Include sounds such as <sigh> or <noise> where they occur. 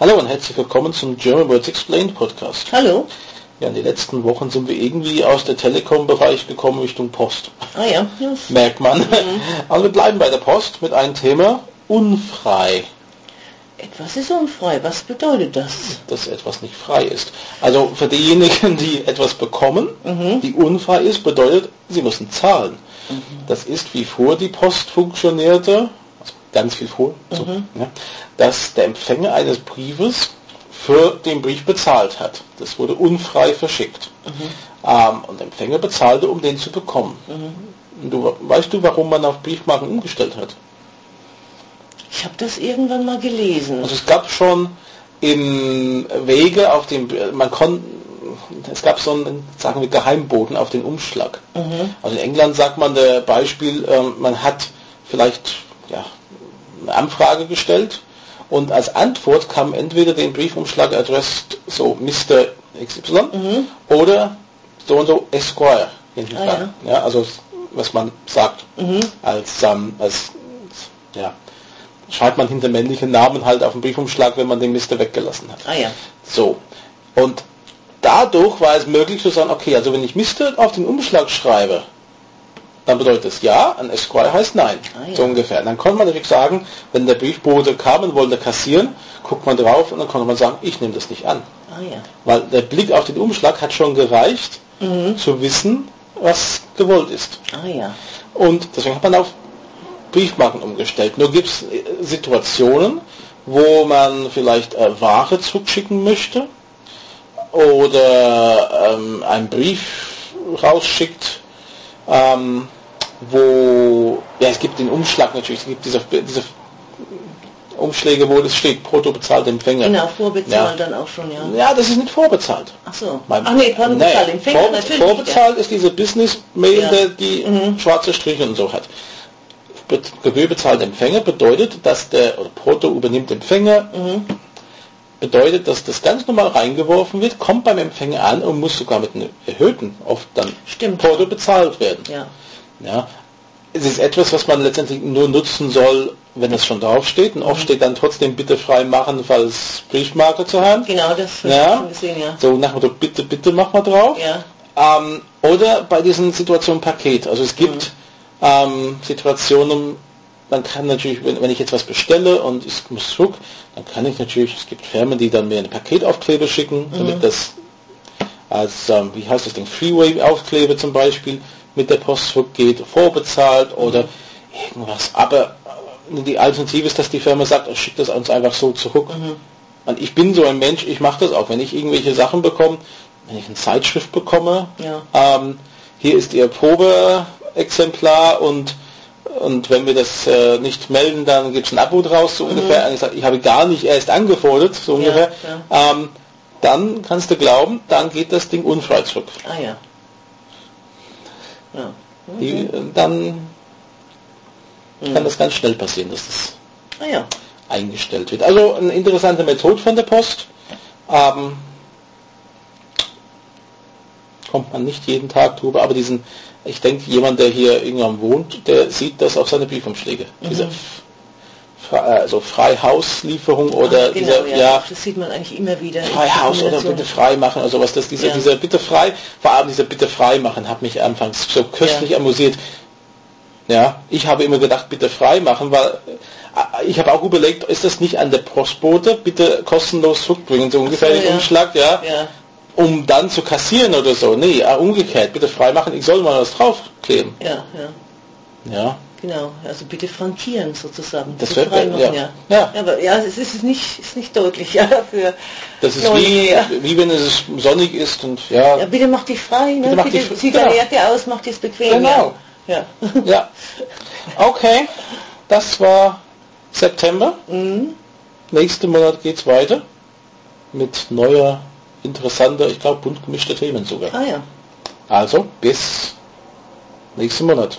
Hallo und herzlich willkommen zum German Words Explained Podcast. Hallo. Ja, in den letzten Wochen sind wir irgendwie aus der Telekom-Bereich gekommen Richtung Post. Ah ja. ja. Merkt man. Aber wir bleiben bei der Post mit einem Thema unfrei. Etwas ist unfrei. Was bedeutet das? Dass etwas nicht frei ist. Also für diejenigen, die etwas bekommen, die unfrei ist, bedeutet, sie müssen zahlen. Das ist wie vor die Post funktionierte, also ganz viel vor, so, ja, dass der Empfänger eines Briefes für den Brief bezahlt hat. Das wurde unfrei verschickt. Ähm, und der Empfänger bezahlte, um den zu bekommen. Und du, weißt du, warum man auf Briefmarken umgestellt hat? Ich habe das irgendwann mal gelesen. Also es gab schon im Wege auf dem, man konnte, es gab so einen, sagen wir, Geheimboten auf den Umschlag. Also in England sagt man der Beispiel, ähm, man hat vielleicht ja, Anfrage gestellt und als Antwort kam entweder den Briefumschlag addressed so Mr. XY oder so und so Esquire hinten Ah, dran. ja. also was man sagt als, ähm, als ja, schreibt man hinter männlichen Namen halt auf den Briefumschlag, wenn man den Mister weggelassen hat. Ah ja. So. Und dadurch war es möglich zu sagen, okay, also wenn ich Mister auf den Umschlag schreibe, dann bedeutet das ja, ein Esquire heißt nein. Ah, ja. So ungefähr. Dann konnte man natürlich sagen, wenn der Briefbote kam und wollte kassieren, guckt man drauf und dann konnte man sagen, ich nehme das nicht an. Ah ja. Weil der Blick auf den Umschlag hat schon gereicht, Mhm. zu wissen, was gewollt ist. Ah ja. Und deswegen hat man auf Briefmarken umgestellt. Nur gibt es Situationen, wo man vielleicht äh, Ware zurückschicken möchte oder ähm, einen Brief rausschickt, ähm, wo, ja es gibt den Umschlag natürlich, es gibt diese, diese Umschläge, wo das steht, brutto bezahlt Empfänger. Genau, vorbezahlt Ja. dann auch schon, ja. Ja, das ist nicht vorbezahlt. Ach so. Mein- Ach nee, vorbezahlt. Den Finger vor, natürlich. Vorbezahlt ist diese Business-Mail, Ja. die Mhm. schwarze Striche und so hat. Be- Gebühr bezahlt Empfänger bedeutet, dass der, oder Brutto übernimmt Empfänger, Mhm. bedeutet, dass das ganz normal reingeworfen wird, kommt beim Empfänger an und muss sogar mit einem erhöhten, oft dann Stimmt. Brutto bezahlt werden. Ja. Ja. Es ist etwas, was man letztendlich nur nutzen soll, wenn es schon draufsteht. Und Mhm. oft steht dann trotzdem bitte frei machen, falls Briefmarke zur Hand. Genau, das habe Ja. ich schon gesehen, ja. So nach dem Motto, bitte, bitte mach mal drauf. Ja. Ähm, oder bei diesen Situationen Paket. Also es gibt ähm, Situationen, man kann natürlich, wenn, wenn ich jetzt was bestelle und ich muss zurück, dann kann ich natürlich, es gibt Firmen, die dann mir ein Paketaufkleber schicken, damit das als, ähm, wie heißt das Ding, Freeway-Aufkleber zum Beispiel mit der Post zurückgeht, vorbezahlt oder irgendwas. Aber äh, die Alternative ist, dass die Firma sagt, schickt das uns einfach so zurück. Und ich bin so ein Mensch, ich mache das auch, wenn ich irgendwelche Sachen bekomme, wenn ich eine Zeitschrift bekomme, Ja. ähm, hier ist Ihr Probeexemplar und und wenn wir das äh, nicht melden, dann gibt es ein Abo draus, so ungefähr. Und Ich, sag, ich habe gar nicht erst angefordert, so ungefähr. Ähm, dann kannst du glauben, dann geht das Ding unfrei zurück. Ah ja. Ja. Die, äh, dann kann das ganz schnell passieren, dass das Ah ja. eingestellt wird. Also eine interessante Methode von der Post. Ähm, kommt man nicht jeden Tag drüber, aber diesen, ich denke, jemand, der hier irgendwann wohnt, der sieht das auf seine Briefumschläge. Diese F- Fre- also Freihauslieferung oder Ah, genau, dieser, ja. ja, Das sieht man eigentlich immer wieder. Freihaus oder bitte frei machen oder sowas. Das, dieser, Ja. dieser bitte frei, vor allem dieser bitte frei machen, hat mich anfangs so köstlich amüsiert. Ja, ich habe immer gedacht, bitte frei machen, weil äh, ich habe auch überlegt, ist das nicht an der Postbote, bitte kostenlos zurückbringen, so ungefähr den ja. Umschlag, ja, Ja. um dann zu kassieren oder so. Nee, äh, umgekehrt, bitte frei machen, ich soll mal was draufkleben. Ja, ja. Ja, Genau, also bitte frankieren sozusagen. Das wird- freimachen, ja. ja. Ja. aber ja, es ist nicht, ist nicht deutlich, <laughs> ja, für das ist wie, ja. wie wenn es sonnig ist und ja, Ja, bitte mach dich frei, ne? Bitte mach Bitte, dich zieh genau. Jacke aus, mach dich bequem. Genau. Ja. Ja. Okay, das war September. Mhm. Nächsten Monat geht's weiter mit neuer, interessanter, ich glaube bunt gemischter Themen sogar. Ah ja. Also bis nächsten Monat.